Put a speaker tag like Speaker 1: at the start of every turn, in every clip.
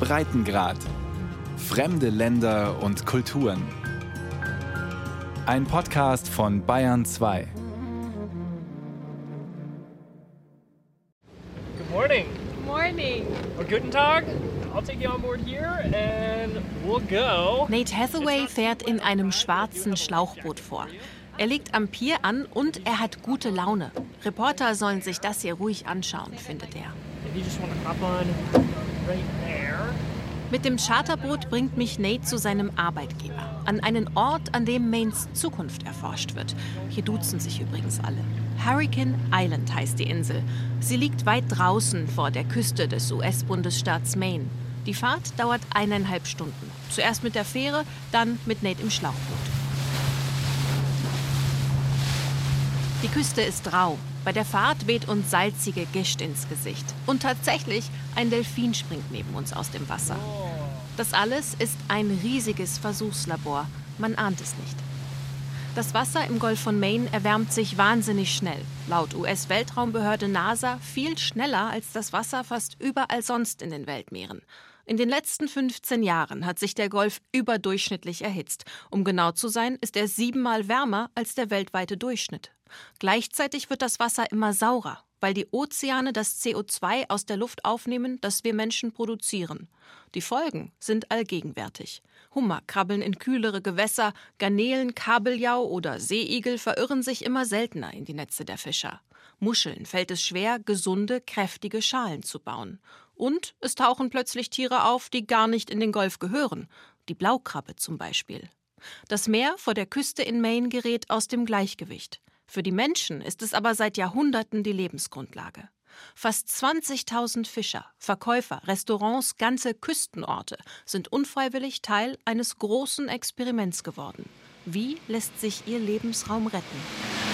Speaker 1: Breitengrad. Fremde Länder und Kulturen. Ein Podcast von Bayern 2.
Speaker 2: Good morning.
Speaker 3: Morning.
Speaker 2: Or guten Tag. I'll take you on board here and we'll go.
Speaker 3: Nate Hathaway fährt in einem schwarzen Schlauchboot vor. Er legt am Pier an und er hat gute Laune. Reporter sollen sich das hier ruhig anschauen, findet er. Mit dem Charterboot bringt mich Nate zu seinem Arbeitgeber. An einen Ort, an dem Maines Zukunft erforscht wird. Hier duzen sich übrigens alle. Hurricane Island heißt die Insel. Sie liegt weit draußen vor der Küste des US-Bundesstaats Maine. Die Fahrt dauert eineinhalb Stunden. Zuerst mit der Fähre, dann mit Nate im Schlauchboot. Die Küste ist rau. Bei der Fahrt weht uns salzige Gischt ins Gesicht. Und tatsächlich, ein Delfin springt neben uns aus dem Wasser. Das alles ist ein riesiges Versuchslabor. Man ahnt es nicht. Das Wasser im Golf von Maine erwärmt sich wahnsinnig schnell. Laut US-Weltraumbehörde NASA viel schneller als das Wasser fast überall sonst in den Weltmeeren. In den letzten 15 Jahren hat sich der Golf überdurchschnittlich erhitzt. Um genau zu sein, ist er siebenmal wärmer als der weltweite Durchschnitt. Gleichzeitig wird das Wasser immer saurer, weil die Ozeane das CO2 aus der Luft aufnehmen, das wir Menschen produzieren. Die Folgen sind allgegenwärtig. Hummer krabbeln in kühlere Gewässer, Garnelen, Kabeljau oder Seeigel verirren sich immer seltener in die Netze der Fischer. Muscheln fällt es schwer, gesunde, kräftige Schalen zu bauen. Und es tauchen plötzlich Tiere auf, die gar nicht in den Golf gehören. Die Blaukrabbe zum Beispiel. Das Meer vor der Küste in Maine gerät aus dem Gleichgewicht. Für die Menschen ist es aber seit Jahrhunderten die Lebensgrundlage. Fast 20.000 Fischer, Verkäufer, Restaurants, ganze Küstenorte sind unfreiwillig Teil eines großen Experiments geworden. Wie lässt sich ihr Lebensraum retten?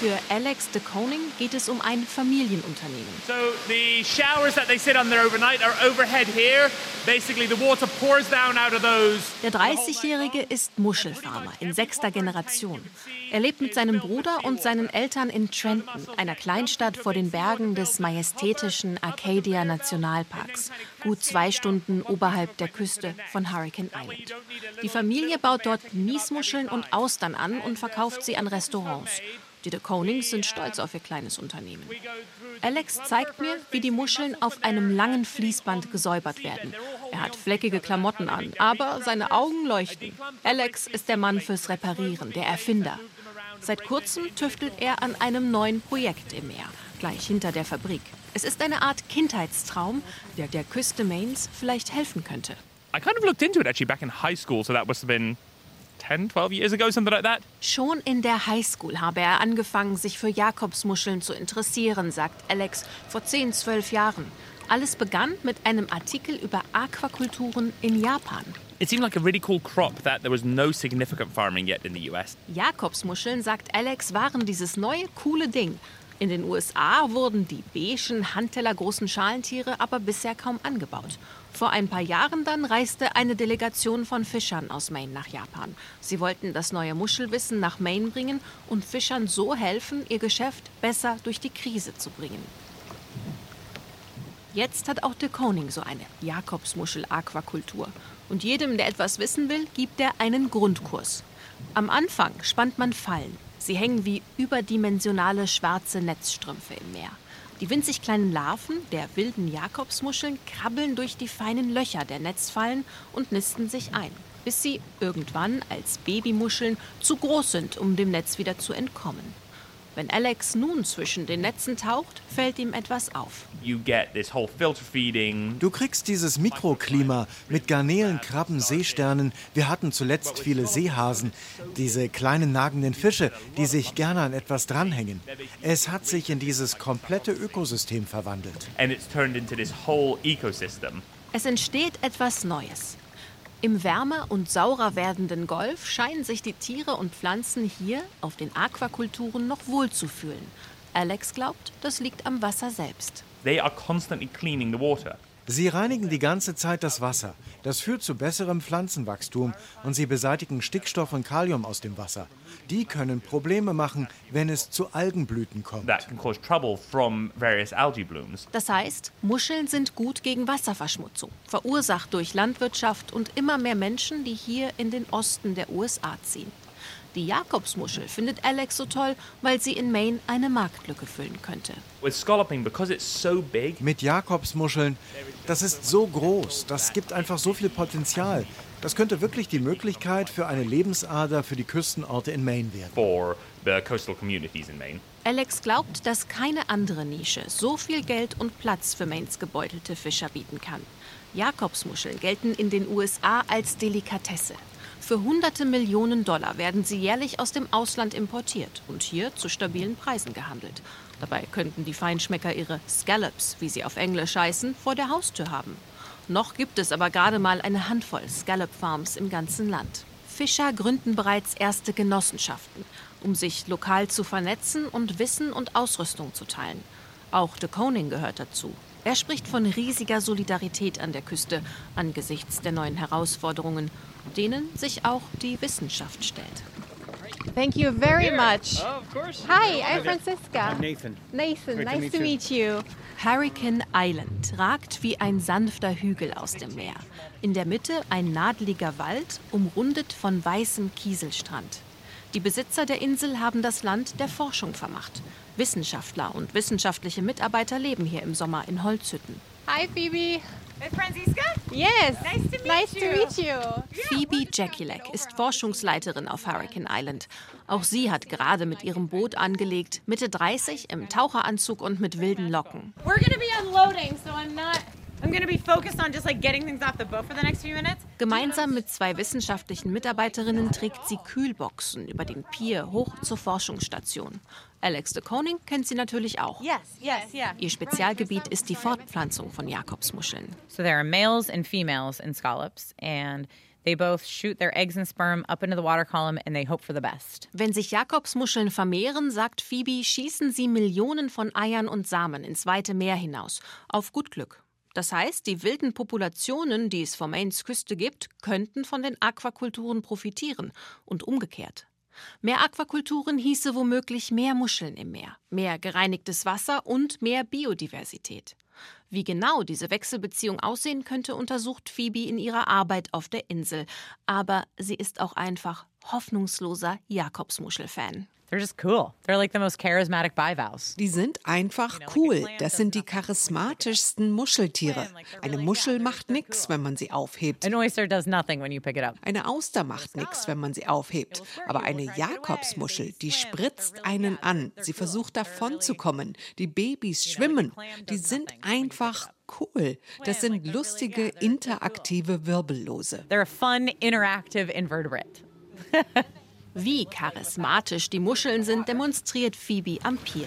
Speaker 3: Für Alex de Koning geht es um ein Familienunternehmen.
Speaker 4: So the showers that they sit under overnight are overhead here. Basically, the water pours down out of those.
Speaker 3: Der 30-Jährige ist Muschelfarmer in sechster Generation. Er lebt mit seinem Bruder und seinen Eltern in Trenton, einer Kleinstadt vor den Bergen des majestätischen Arcadia Nationalparks, gut zwei Stunden oberhalb der Küste von Hurricane Island. Die Familie baut dort Niesmuscheln und Austern an und verkauft sie an Restaurants. Die de Konings sind stolz auf ihr kleines Unternehmen. Alex zeigt mir, wie die Muscheln auf einem langen Fließband gesäubert werden. Er hat fleckige Klamotten an, aber seine Augen leuchten. Alex ist der Mann fürs Reparieren, der Erfinder. Seit kurzem tüftelt er an einem neuen Projekt im Meer, gleich hinter der Fabrik. Es ist eine Art Kindheitstraum, der der Küste Maines vielleicht helfen könnte.
Speaker 4: I kind of looked into it actually back in high school, so that must have been 10, 12 years ago, something like that.
Speaker 3: Schon in der Highschool habe er angefangen, sich für Jakobsmuscheln zu interessieren, sagt Alex, vor 10, 12 Jahren. Alles begann mit einem Artikel über Aquakulturen in Japan.
Speaker 4: It seemed like a really cool crop that there was no significant farming yet in the US.
Speaker 3: Jakobsmuscheln, sagt Alex, waren dieses neue coole Ding. In den USA wurden die beigen, handtellergroßen Schalentiere aber bisher kaum angebaut. Vor ein paar Jahren dann reiste eine Delegation von Fischern aus Maine nach Japan. Sie wollten das neue Muschelwissen nach Maine bringen und Fischern so helfen, ihr Geschäft besser durch die Krise zu bringen. Jetzt hat auch de Koning so eine Jakobsmuschel-Aquakultur. Und jedem, der etwas wissen will, gibt er einen Grundkurs. Am Anfang spannt man Fallen. Sie hängen wie überdimensionale schwarze Netzstrümpfe im Meer. Die winzig kleinen Larven der wilden Jakobsmuscheln krabbeln durch die feinen Löcher der Netzfallen und nisten sich ein, bis sie irgendwann als Babymuscheln zu groß sind, um dem Netz wieder zu entkommen. Wenn Alex nun zwischen den Netzen taucht, fällt ihm etwas auf.
Speaker 5: Du kriegst dieses Mikroklima mit Garnelen, Krabben, Seesternen. Wir hatten zuletzt viele Seehasen, diese kleinen nagenden Fische, die sich gerne an etwas dranhängen. Es hat sich in dieses komplette Ökosystem verwandelt.
Speaker 4: And it's turned into this whole ecosystem.
Speaker 3: Es entsteht etwas Neues. Im wärmer und saurer werdenden Golf scheinen sich die Tiere und Pflanzen hier auf den Aquakulturen noch wohl zu fühlen. Alex glaubt, das liegt am Wasser selbst.
Speaker 4: They are constantly cleaning the water.
Speaker 5: Sie reinigen die ganze Zeit das Wasser. Das führt zu besserem Pflanzenwachstum und sie beseitigen Stickstoff und Kalium aus dem Wasser. Die können Probleme machen, wenn es zu Algenblüten kommt.
Speaker 3: Das heißt, Muscheln sind gut gegen Wasserverschmutzung, verursacht durch Landwirtschaft und immer mehr Menschen, die hier in den Osten der USA ziehen. Die Jakobsmuschel findet Alex so toll, weil sie in Maine eine Marktlücke füllen könnte.
Speaker 5: Mit Jakobsmuscheln, das ist so groß, das gibt einfach so viel Potenzial. Das könnte wirklich die Möglichkeit für eine Lebensader für die Küstenorte in Maine werden.
Speaker 3: Alex glaubt, dass keine andere Nische so viel Geld und Platz für Maines gebeutelte Fischer bieten kann. Jakobsmuscheln gelten in den USA als Delikatesse. Für hunderte Millionen Dollar werden sie jährlich aus dem Ausland importiert und hier zu stabilen Preisen gehandelt. Dabei könnten die Feinschmecker ihre Scallops, wie sie auf Englisch heißen, vor der Haustür haben. Noch gibt es aber gerade mal eine Handvoll Scallop Farms im ganzen Land. Fischer gründen bereits erste Genossenschaften, um sich lokal zu vernetzen und Wissen und Ausrüstung zu teilen. Auch de Koning gehört dazu. Er spricht von riesiger Solidarität an der Küste angesichts der neuen Herausforderungen, denen sich auch die Wissenschaft stellt.
Speaker 6: Thank you very much.
Speaker 2: Oh, of course.
Speaker 6: Hi, I'm Francisca.
Speaker 7: Nathan.
Speaker 6: Nathan,
Speaker 7: Great to
Speaker 6: nice
Speaker 7: meet
Speaker 6: to meet you.
Speaker 3: Hurricane Island ragt wie ein sanfter Hügel aus dem Meer. In der Mitte ein nadeliger Wald, umrundet von weißem Kieselstrand. Die Besitzer der Insel haben das Land der Forschung vermacht. Wissenschaftler und wissenschaftliche Mitarbeiter leben hier im Sommer in Holzhütten.
Speaker 6: Hi, Phoebe.
Speaker 8: With Francisca?
Speaker 6: Yes.
Speaker 8: Nice to meet
Speaker 6: nice
Speaker 8: you.
Speaker 6: to meet you.
Speaker 3: Phoebe Jackielek ist Forschungsleiterin auf Hurricane Island. Auch sie hat gerade mit ihrem Boot angelegt, Mitte 30, im Taucheranzug und mit wilden Locken.
Speaker 8: We're gonna be unloading, so I'm not. I'm gonna be focused on just like getting things off the boat for the next few minutes.
Speaker 3: Gemeinsam mit zwei wissenschaftlichen Mitarbeiterinnen trägt sie Kühlboxen über den Pier hoch zur Forschungsstation. Alex de Koning kennt sie natürlich auch.
Speaker 8: Yes, yes, yeah.
Speaker 3: Ihr Spezialgebiet ist die Fortpflanzung von Jakobsmuscheln.
Speaker 9: So there are males and females in scallops, and they both shoot their eggs and sperm up into the water column and they hope for the best.
Speaker 3: Wenn sich Jakobsmuscheln vermehren, sagt Phoebe, schießen sie Millionen von Eiern und Samen ins weite Meer hinaus. Auf gut Glück. Das heißt, die wilden Populationen, die es vor Maines Küste gibt, könnten von den Aquakulturen profitieren und umgekehrt. Mehr Aquakulturen hieße womöglich mehr Muscheln im Meer, mehr gereinigtes Wasser und mehr Biodiversität. Wie genau diese Wechselbeziehung aussehen könnte, untersucht Phoebe in ihrer Arbeit auf der Insel. Aber sie ist auch einfach hoffnungsloser Jakobsmuschel-Fan.
Speaker 9: They're just cool. They're like the most charismatic bivalves.
Speaker 10: Die sind einfach cool. Das sind die charismatischsten Muscheltiere. Eine Muschel macht nichts, wenn man sie aufhebt.
Speaker 9: An oyster does nothing when you pick it up.
Speaker 10: Eine Auster macht nichts, wenn man sie aufhebt. Aber eine Jakobsmuschel, die spritzt einen an. Sie versucht davonzukommen. Die Babys schwimmen. Die sind einfach cool. Das sind lustige, interaktive Wirbellose.
Speaker 9: They're a fun, interactive invertebrate.
Speaker 3: Wie charismatisch die Muscheln sind, demonstriert Phoebe am Pier.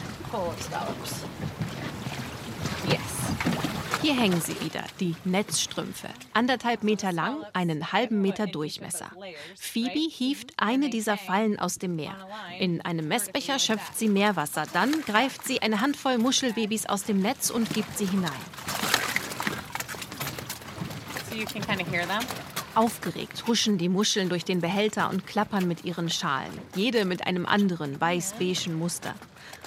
Speaker 3: Hier hängen sie wieder, die Netzstrümpfe. Anderthalb Meter lang, einen halben Meter Durchmesser. Phoebe hieft eine dieser Fallen aus dem Meer. In einem Messbecher schöpft sie Meerwasser. Dann greift sie eine Handvoll Muschelbabys aus dem Netz und gibt sie hinein.
Speaker 9: So you can kind of hear them.
Speaker 3: Aufgeregt huschen die Muscheln durch den Behälter und klappern mit ihren Schalen, jede mit einem anderen weiß-beigen Muster.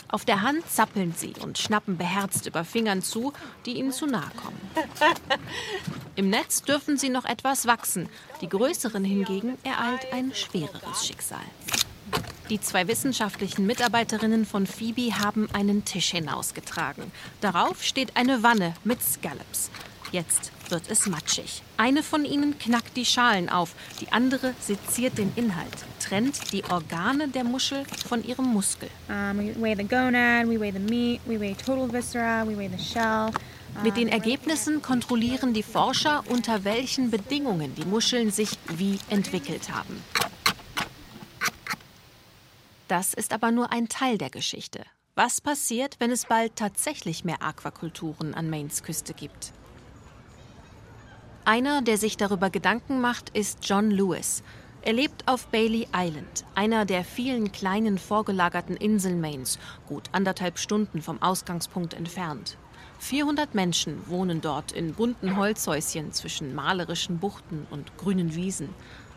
Speaker 3: Auf der Hand zappeln sie und schnappen beherzt über Fingern zu, die ihnen zu nahe kommen. Im Netz dürfen sie noch etwas wachsen, die größeren hingegen ereilt ein schwereres Schicksal. Die zwei wissenschaftlichen Mitarbeiterinnen von Phoebe haben einen Tisch hinausgetragen. Darauf steht eine Wanne mit Scallops. Jetzt wird es matschig. Eine von ihnen knackt die Schalen auf, die andere seziert den Inhalt, trennt die Organe der Muschel von ihrem Muskel.
Speaker 8: Um, we weigh the gonad, we weigh the meat, we weigh total viscera, we weigh the shell.
Speaker 3: Mit den Ergebnissen kontrollieren die Forscher, unter welchen Bedingungen die Muscheln sich wie entwickelt haben. Das ist aber nur ein Teil der Geschichte. Was passiert, wenn es bald tatsächlich mehr Aquakulturen an Maines Küste gibt? Einer, der sich darüber Gedanken macht, ist John Lewis. Er lebt auf Bailey Island, einer der vielen kleinen vorgelagerten Inseln Maines, gut anderthalb Stunden vom Ausgangspunkt entfernt. 400 Menschen wohnen dort in bunten Holzhäuschen zwischen malerischen Buchten und grünen Wiesen.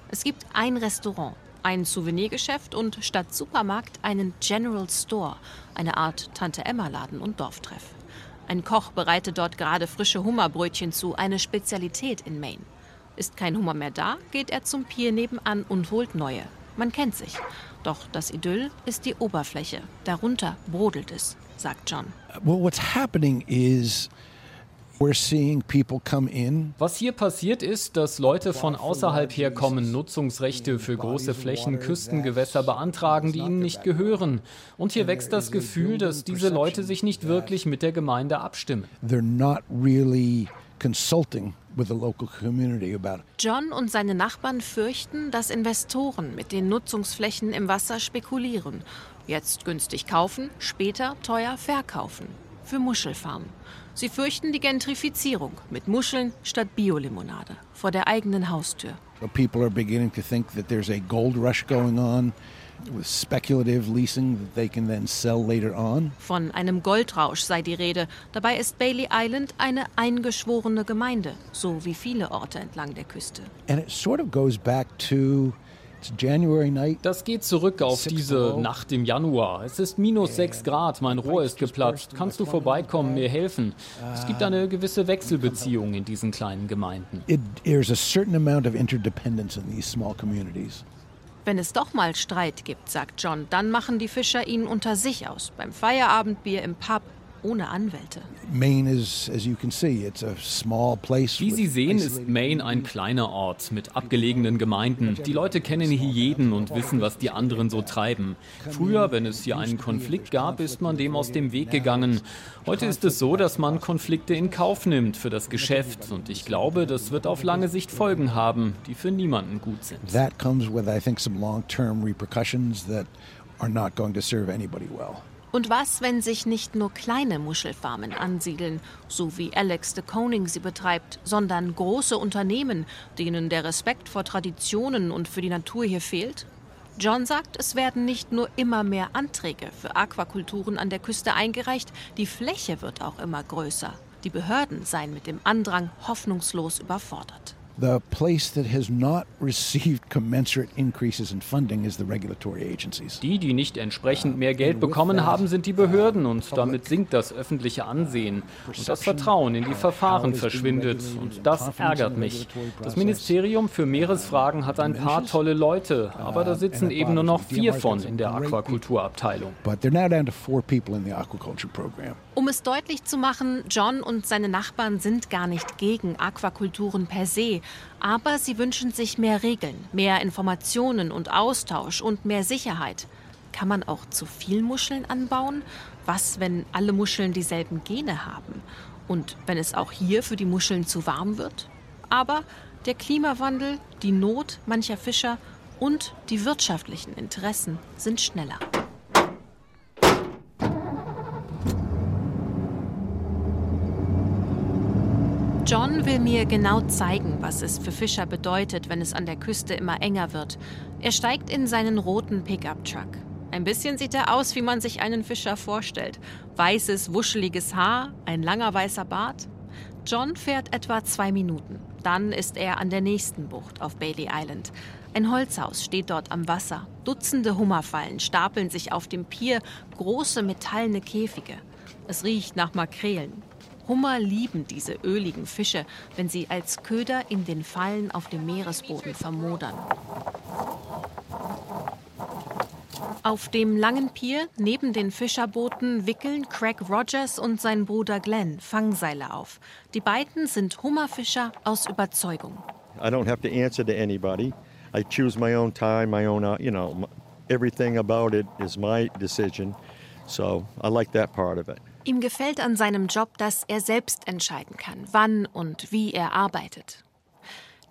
Speaker 3: Es gibt ein Restaurant, ein Souvenirgeschäft und statt Supermarkt einen General Store, eine Art Tante-Emma-Laden und Dorftreff. Ein Koch bereitet dort gerade frische Hummerbrötchen zu, eine Spezialität in Maine. Ist kein Hummer mehr da, geht er zum Pier nebenan und holt neue. Man kennt sich. Doch das Idyll ist die Oberfläche. Darunter brodelt es, sagt John.
Speaker 7: Well, what's happening is
Speaker 2: Was hier passiert ist, dass Leute von außerhalb herkommen, Nutzungsrechte für große Flächen Küstengewässer beantragen, die ihnen nicht gehören. Und hier wächst das Gefühl, dass diese Leute sich nicht wirklich mit der Gemeinde abstimmen.
Speaker 7: They're not really consulting with the local community about it.
Speaker 3: John und seine Nachbarn fürchten, dass Investoren mit den Nutzungsflächen im Wasser spekulieren. Jetzt günstig kaufen, später teuer verkaufen. Für Muschelfarmen. Sie fürchten die Gentrifizierung mit Muscheln statt Biolimonade vor der eigenen Haustür.
Speaker 7: So people are beginning to think that there's a gold rush going on with speculative leasing that they can then sell later on.
Speaker 3: Von einem Goldrausch sei die Rede. Dabei ist Bailey Island eine eingeschworene Gemeinde, so wie viele Orte entlang der Küste.
Speaker 7: And it sort of goes back to.
Speaker 2: Das geht zurück auf diese Nacht im Januar. Es ist minus 6 Grad, mein Rohr ist geplatzt. Kannst du vorbeikommen, mir helfen? Es gibt eine gewisse Wechselbeziehung in diesen kleinen Gemeinden.
Speaker 7: It, there's a certain amount of interdependence in these small communities.
Speaker 3: Wenn es doch mal Streit gibt, sagt John, dann machen die Fischer ihn unter sich aus, beim Feierabendbier im Pub, ohne Anwälte.
Speaker 7: Maine is, as you can see, it's a small place.
Speaker 2: Wie Sie sehen, ist Maine ein kleiner Ort mit abgelegenen Gemeinden. Die Leute kennen hier jeden und wissen, was die anderen so treiben. Früher, wenn es hier einen Konflikt gab, ist man dem aus dem Weg gegangen. Heute ist es so, dass man Konflikte in Kauf nimmt für das Geschäft. Und ich glaube, das wird auf lange Sicht Folgen haben, die für niemanden gut sind.
Speaker 7: That comes with, I think, some long-term repercussions that are not going to serve anybody well.
Speaker 3: Und was, wenn sich nicht nur kleine Muschelfarmen ansiedeln, so wie Alex de Koning sie betreibt, sondern große Unternehmen, denen der Respekt vor Traditionen und für die Natur hier fehlt? John sagt, es werden nicht nur immer mehr Anträge für Aquakulturen an der Küste eingereicht, die Fläche wird auch immer größer. Die Behörden seien mit dem Andrang hoffnungslos überfordert.
Speaker 7: The place that has not received commensurate increases in funding is the regulatory agencies.
Speaker 2: Die, die nicht entsprechend mehr Geld bekommen haben, sind die Behörden und damit sinkt das öffentliche Ansehen. Und das Vertrauen in die Verfahren verschwindet und das ärgert mich. Das Ministerium für Meeresfragen hat ein paar tolle Leute, aber da sitzen eben nur noch vier von in der Aquakulturabteilung.
Speaker 7: But they're now down to four people in the aquaculture program.
Speaker 3: Um es deutlich zu machen, John und seine Nachbarn sind gar nicht gegen Aquakulturen per se, aber sie wünschen sich mehr Regeln, mehr Informationen und Austausch und mehr Sicherheit. Kann man auch zu viel Muscheln anbauen? Was, wenn alle Muscheln dieselben Gene haben? Und wenn es auch hier für die Muscheln zu warm wird? Aber der Klimawandel, die Not mancher Fischer und die wirtschaftlichen Interessen sind schneller. John will mir genau zeigen, was es für Fischer bedeutet, wenn es an der Küste immer enger wird. Er steigt in seinen roten Pickup-Truck. Ein bisschen sieht er aus, wie man sich einen Fischer vorstellt. Weißes, wuscheliges Haar, ein langer weißer Bart. John fährt etwa zwei Minuten. Dann ist er an der nächsten Bucht auf Bailey Island. Ein Holzhaus steht dort am Wasser. Dutzende Hummerfallen stapeln sich auf dem Pier, große metallene Käfige. Es riecht nach Makrelen. Hummer lieben diese öligen Fische, wenn sie als Köder in den Fallen auf dem Meeresboden vermodern. Auf dem langen Pier neben den Fischerbooten wickeln Craig Rogers und sein Bruder Glenn Fangseile auf. Die beiden sind Hummerfischer aus Überzeugung.
Speaker 11: I don't have to answer to anybody. I choose my own time, my own, uh, you know, everything about it is my decision. So I like that part of it.
Speaker 3: Ihm gefällt an seinem Job, dass er selbst entscheiden kann, wann und wie er arbeitet.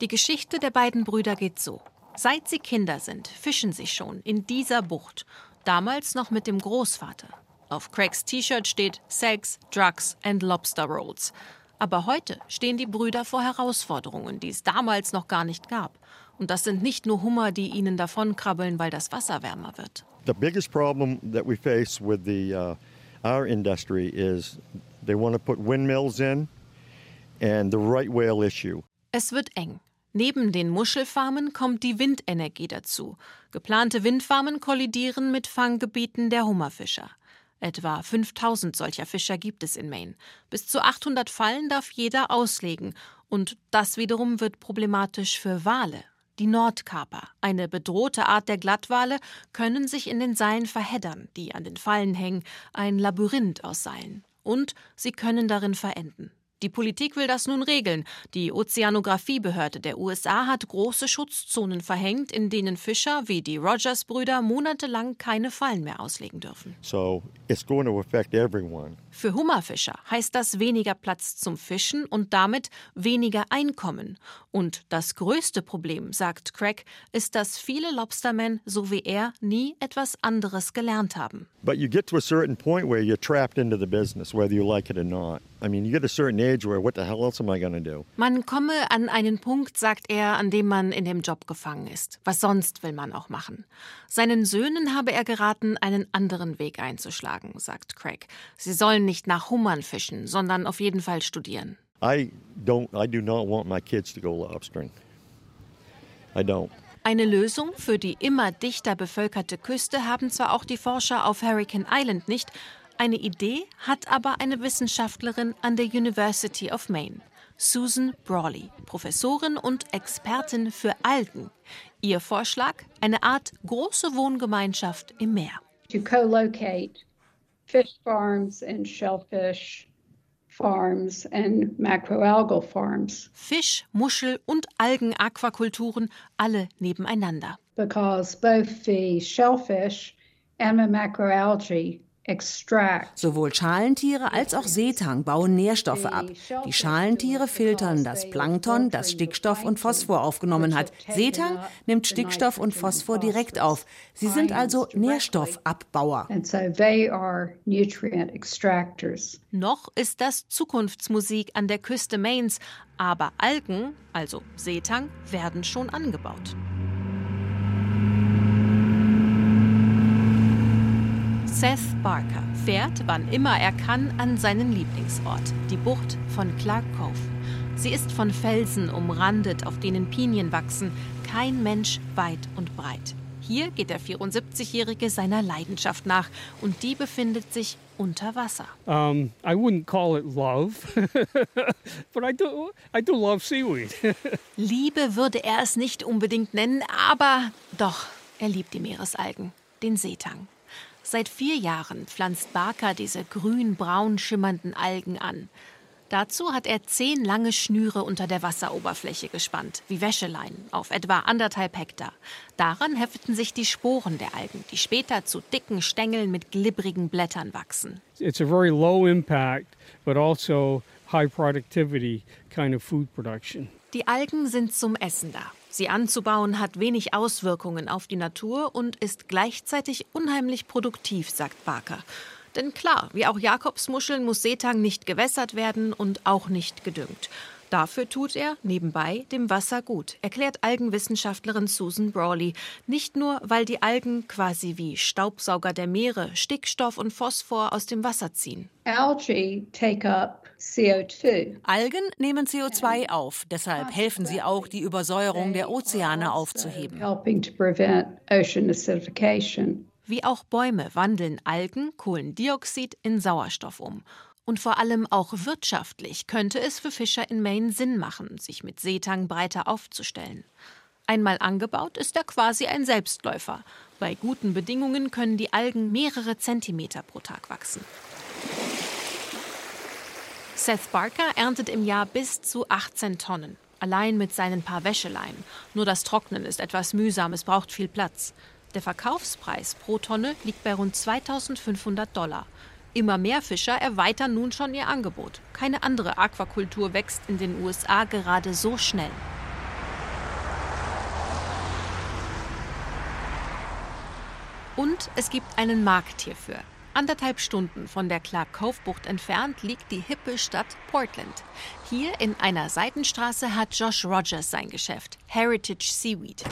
Speaker 3: Die Geschichte der beiden Brüder geht so. Seit sie Kinder sind, fischen sie schon in dieser Bucht. Damals noch mit dem Großvater. Auf Craigs T-Shirt steht Sex, Drugs and Lobster Rolls. Aber heute stehen die Brüder vor Herausforderungen, die es damals noch gar nicht gab. Und das sind nicht nur Hummer, die ihnen davonkrabbeln, weil das Wasser wärmer wird.
Speaker 11: The biggest problem that we face with the uh, our industry is They want to put windmills in and the right whale issue.
Speaker 3: Es wird eng. Neben den Muschelfarmen kommt die Windenergie dazu. Geplante Windfarmen kollidieren mit Fanggebieten der Hummerfischer. Etwa 5000 solcher Fischer gibt es in Maine. Bis zu 800 Fallen darf jeder auslegen. Und das wiederum wird problematisch für Wale. Die Nordkaper, eine bedrohte Art der Glattwale, können sich in den Seilen verheddern, die an den Fallen hängen, ein Labyrinth aus Seilen. Und sie können darin verenden. Die Politik will das nun regeln. Die Ozeanographiebehörde der USA hat große Schutzzonen verhängt, in denen Fischer wie die Rogers-Brüder monatelang keine Fallen mehr auslegen dürfen.
Speaker 11: So it's going to affect everyone.
Speaker 3: Für Hummerfischer heißt das weniger Platz zum Fischen und damit weniger Einkommen. Und das größte Problem, sagt Craig, ist, dass viele Lobstermen, so wie er, nie etwas anderes gelernt haben.
Speaker 11: But you get to a certain point where you're trapped into the business, whether you like it or not. I mean, you get a certain age where what the hell else am I going to do?
Speaker 3: Man komme an einen Punkt, sagt er, an dem man in dem Job gefangen ist. Was sonst will man auch machen? Seinen Söhnen habe er geraten, einen anderen Weg einzuschlagen, sagt Craig. Sie sollen nicht nach Hummern fischen, sondern auf jeden Fall studieren.
Speaker 11: I don't. I do not want my kids to go lobstering. I don't.
Speaker 3: Eine Lösung für die immer dichter bevölkerte Küste haben zwar auch die Forscher auf Hurricane Island nicht, eine Idee hat aber eine Wissenschaftlerin an der University of Maine, Susan Brawley, Professorin und Expertin für Algen. Ihr Vorschlag: eine Art große Wohngemeinschaft im Meer.
Speaker 12: To co-locate fish farms and shellfish farms and macroalgal farms.
Speaker 3: Fisch, Muschel und Algen-Aquakulturen alle nebeneinander.
Speaker 12: Because both the shellfish and the macroalgae
Speaker 13: Sowohl Schalentiere als auch Seetang bauen Nährstoffe ab. Die Schalentiere filtern das Plankton, das Stickstoff und Phosphor aufgenommen hat. Seetang nimmt Stickstoff und Phosphor direkt auf. Sie sind also Nährstoffabbauer.
Speaker 12: and so they are nutrient extractors.
Speaker 3: Noch ist das Zukunftsmusik an der Küste Maines, aber Algen, also Seetang, werden schon angebaut. Seth Barker fährt, wann immer er kann, an seinen Lieblingsort, die Bucht von Clark Cove. Sie ist von Felsen umrandet, auf denen Pinien wachsen, kein Mensch weit und breit. Hier geht der 74-Jährige seiner Leidenschaft nach und die befindet sich unter Wasser.
Speaker 14: Um, I wouldn't call it love, but I do, I do love seaweed.
Speaker 3: Liebe würde er es nicht unbedingt nennen, aber doch, er liebt die Meeresalgen, den Seetang. Seit vier Jahren pflanzt Barker diese grün-braun schimmernden Algen an. Dazu hat er zehn lange Schnüre unter der Wasseroberfläche gespannt, wie Wäscheleinen, auf etwa anderthalb Hektar. Daran hefteten sich die Sporen der Algen, die später zu dicken Stängeln mit glibbrigen Blättern wachsen.
Speaker 14: it's a very low impact, but also high productivity kind of food production.
Speaker 3: Die Algen sind zum Essen da. Sie anzubauen hat wenig Auswirkungen auf die Natur und ist gleichzeitig unheimlich produktiv, sagt Barker. Denn klar, wie auch Jakobsmuscheln muss Seetang nicht gewässert werden und auch nicht gedüngt. Dafür tut er nebenbei dem Wasser gut, erklärt Algenwissenschaftlerin Susan Brawley. Nicht nur, weil die Algen quasi wie Staubsauger der Meere Stickstoff und Phosphor aus dem Wasser ziehen.
Speaker 12: Algae take up CO2.
Speaker 13: Algen nehmen CO2 auf, deshalb helfen sie auch, die Übersäuerung der Ozeane aufzuheben.
Speaker 3: Wie auch Bäume wandeln Algen Kohlendioxid in Sauerstoff um. Und vor allem auch wirtschaftlich könnte es für Fischer in Maine Sinn machen, sich mit Seetang breiter aufzustellen. Einmal angebaut ist er quasi ein Selbstläufer. Bei guten Bedingungen können die Algen mehrere Zentimeter pro Tag wachsen. Seth Barker erntet im Jahr bis zu 18 Tonnen. Allein mit seinen paar Wäscheleien. Nur das Trocknen ist etwas mühsam, es braucht viel Platz. Der Verkaufspreis pro Tonne liegt bei rund 2500 Dollar. Immer mehr Fischer erweitern nun schon ihr Angebot. Keine andere Aquakultur wächst in den USA gerade so schnell. Und es gibt einen Markt hierfür. Anderthalb Stunden von der Clark Cove Bucht entfernt liegt die hippe Stadt Portland. Hier in einer Seitenstraße hat Josh Rogers sein Geschäft, Heritage Seaweed.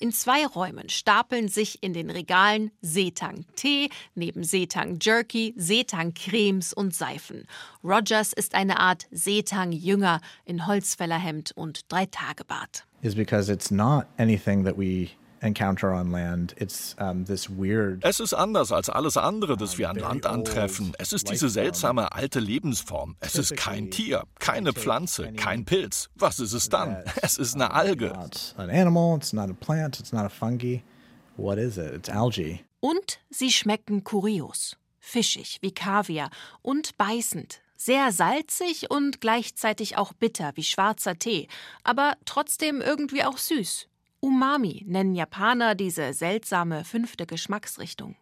Speaker 3: In zwei Räumen stapeln sich in den Regalen Seetang-Tee, neben Seetang-Jerky, Seetang-Cremes und Seifen. Rogers ist eine Art Seetang-Jünger in Holzfällerhemd und Dreitagebart.
Speaker 15: is because it's not anything that we encounter on land. It's um, this weird.
Speaker 16: Es ist anders als alles andere, das wir an Land antreffen. Es ist diese seltsame alte Lebensform. Es ist kein Tier, keine Pflanze, kein Pilz. Was ist es dann? Es ist eine Alge.
Speaker 15: It's an animal. It's not a plant. It's not a fungi. What is it? It's algae.
Speaker 3: Und sie schmecken kurios. Fischig wie Kaviar und beißend. Sehr salzig und gleichzeitig auch bitter wie schwarzer Tee, aber trotzdem irgendwie auch süß. Umami nennen Japaner diese seltsame fünfte Geschmacksrichtung.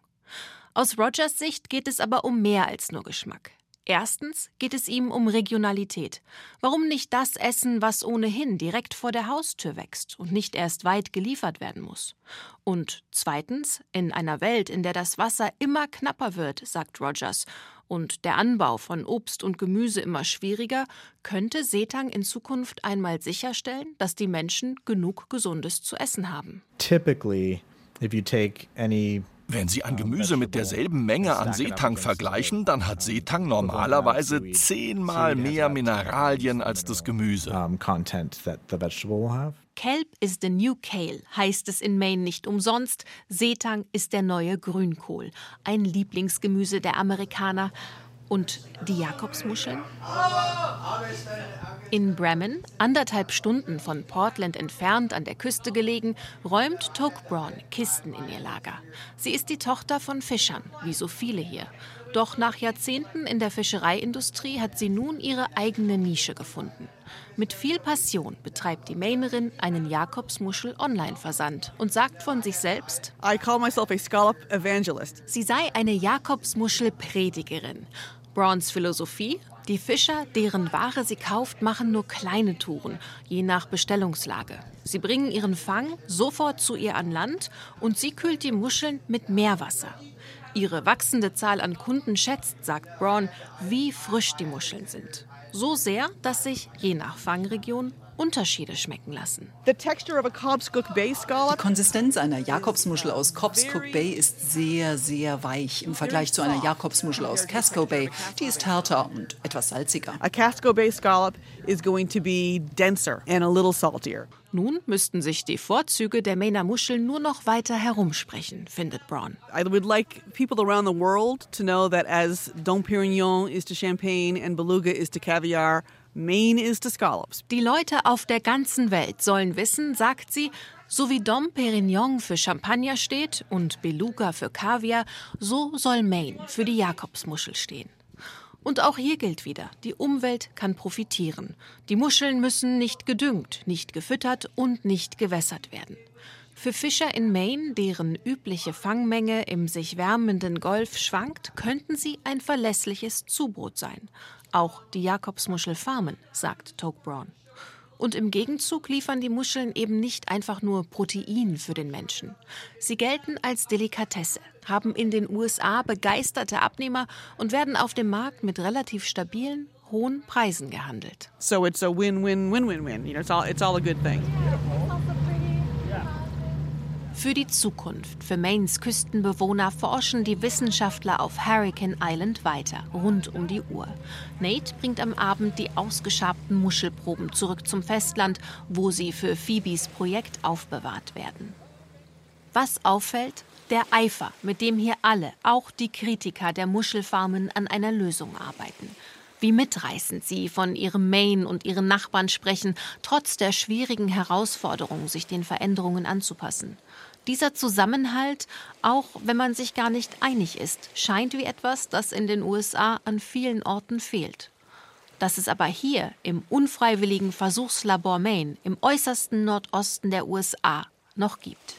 Speaker 3: Aus Rogers Sicht geht es aber um mehr als nur Geschmack. Erstens geht es ihm um Regionalität. Warum nicht das essen, was ohnehin direkt vor der Haustür wächst und nicht erst weit geliefert werden muss? Und zweitens, in einer Welt, in der das Wasser immer knapper wird, sagt Rogers, und der Anbau von Obst und Gemüse immer schwieriger, könnte Setang in Zukunft einmal sicherstellen, dass die Menschen genug Gesundes zu essen haben.
Speaker 15: Typically, if you take any
Speaker 16: Wenn Sie ein Gemüse mit derselben Menge an Seetang vergleichen, dann hat Seetang normalerweise zehnmal mehr Mineralien als das Gemüse.
Speaker 15: um, content that the vegetable will have.
Speaker 3: Kelp is the new kale, heißt es in Maine nicht umsonst. Seetang ist der neue Grünkohl, ein Lieblingsgemüse der Amerikaner. Und die Jakobsmuscheln? In Bremen, anderthalb Stunden von Portland entfernt an der Küste gelegen, räumt Toke Braun Kisten in ihr Lager. Sie ist die Tochter von Fischern, wie so viele hier. Doch nach Jahrzehnten in der Fischereiindustrie hat sie nun ihre eigene Nische gefunden. Mit viel Passion betreibt die Mainerin einen Jakobsmuschel-Online-Versand und sagt von sich selbst,
Speaker 17: I call myself a scallop evangelist.
Speaker 3: sie sei eine Jakobsmuschel-Predigerin. Browns Philosophie? Die Fischer, deren Ware sie kauft, machen nur kleine Touren, je nach Bestellungslage. Sie bringen ihren Fang sofort zu ihr an Land und sie kühlt die Muscheln mit Meerwasser. Ihre wachsende Zahl an Kunden schätzt, sagt Braun, wie frisch die Muscheln sind. So sehr, dass sich, je nach Fangregion, Unterschiede schmecken lassen.
Speaker 17: The texture of a Cobscook Bay
Speaker 18: Die
Speaker 17: scallop
Speaker 18: Konsistenz einer Jakobsmuschel aus Cobscook Bay ist sehr, sehr weich im Vergleich zu einer Jakobsmuschel aus Casco Bay. Die ist härter und etwas salziger.
Speaker 17: A Casco Bay scallop is going to be denser and a little saltier.
Speaker 3: Nun müssten sich die Vorzüge der Mainer Muscheln nur noch weiter herumsprechen, findet Braun.
Speaker 17: I would like people around the world to know that as Dom Perignon is to champagne and Beluga is to caviar, Maine is to scallops.
Speaker 3: Die Leute auf der ganzen Welt sollen wissen, sagt sie, so wie Dom Perignon für Champagner steht und Beluga für Kaviar, so soll Maine für die Jakobsmuschel stehen. Und auch hier gilt wieder, die Umwelt kann profitieren. Die Muscheln müssen nicht gedüngt, nicht gefüttert und nicht gewässert werden. Für Fischer in Maine, deren übliche Fangmenge im sich wärmenden Golf schwankt, könnten sie ein verlässliches Zubrot sein. Auch die Jakobsmuschel farmen, sagt Toke Braun. Und im Gegenzug liefern die Muscheln eben nicht einfach nur Protein für den Menschen. Sie gelten als Delikatesse, haben in den USA begeisterte Abnehmer und werden auf dem Markt mit relativ stabilen, hohen Preisen gehandelt.
Speaker 17: So it's a win-win-win-win-win. You know, it's all it's all a good thing.
Speaker 3: Für die Zukunft, für Maines Küstenbewohner forschen die Wissenschaftler auf Hurricane Island weiter, rund um die Uhr. Nate bringt am Abend die ausgeschabten Muschelproben zurück zum Festland, wo sie für Phoebes Projekt aufbewahrt werden. Was auffällt? Der Eifer, mit dem hier alle, auch die Kritiker der Muschelfarmen, an einer Lösung arbeiten. Wie mitreißend sie von ihrem Maine und ihren Nachbarn sprechen, trotz der schwierigen Herausforderung, sich den Veränderungen anzupassen. Dieser Zusammenhalt, auch wenn man sich gar nicht einig ist, scheint wie etwas, das in den USA an vielen Orten fehlt. Dass es aber hier im unfreiwilligen Versuchslabor Maine im äußersten Nordosten der USA noch gibt.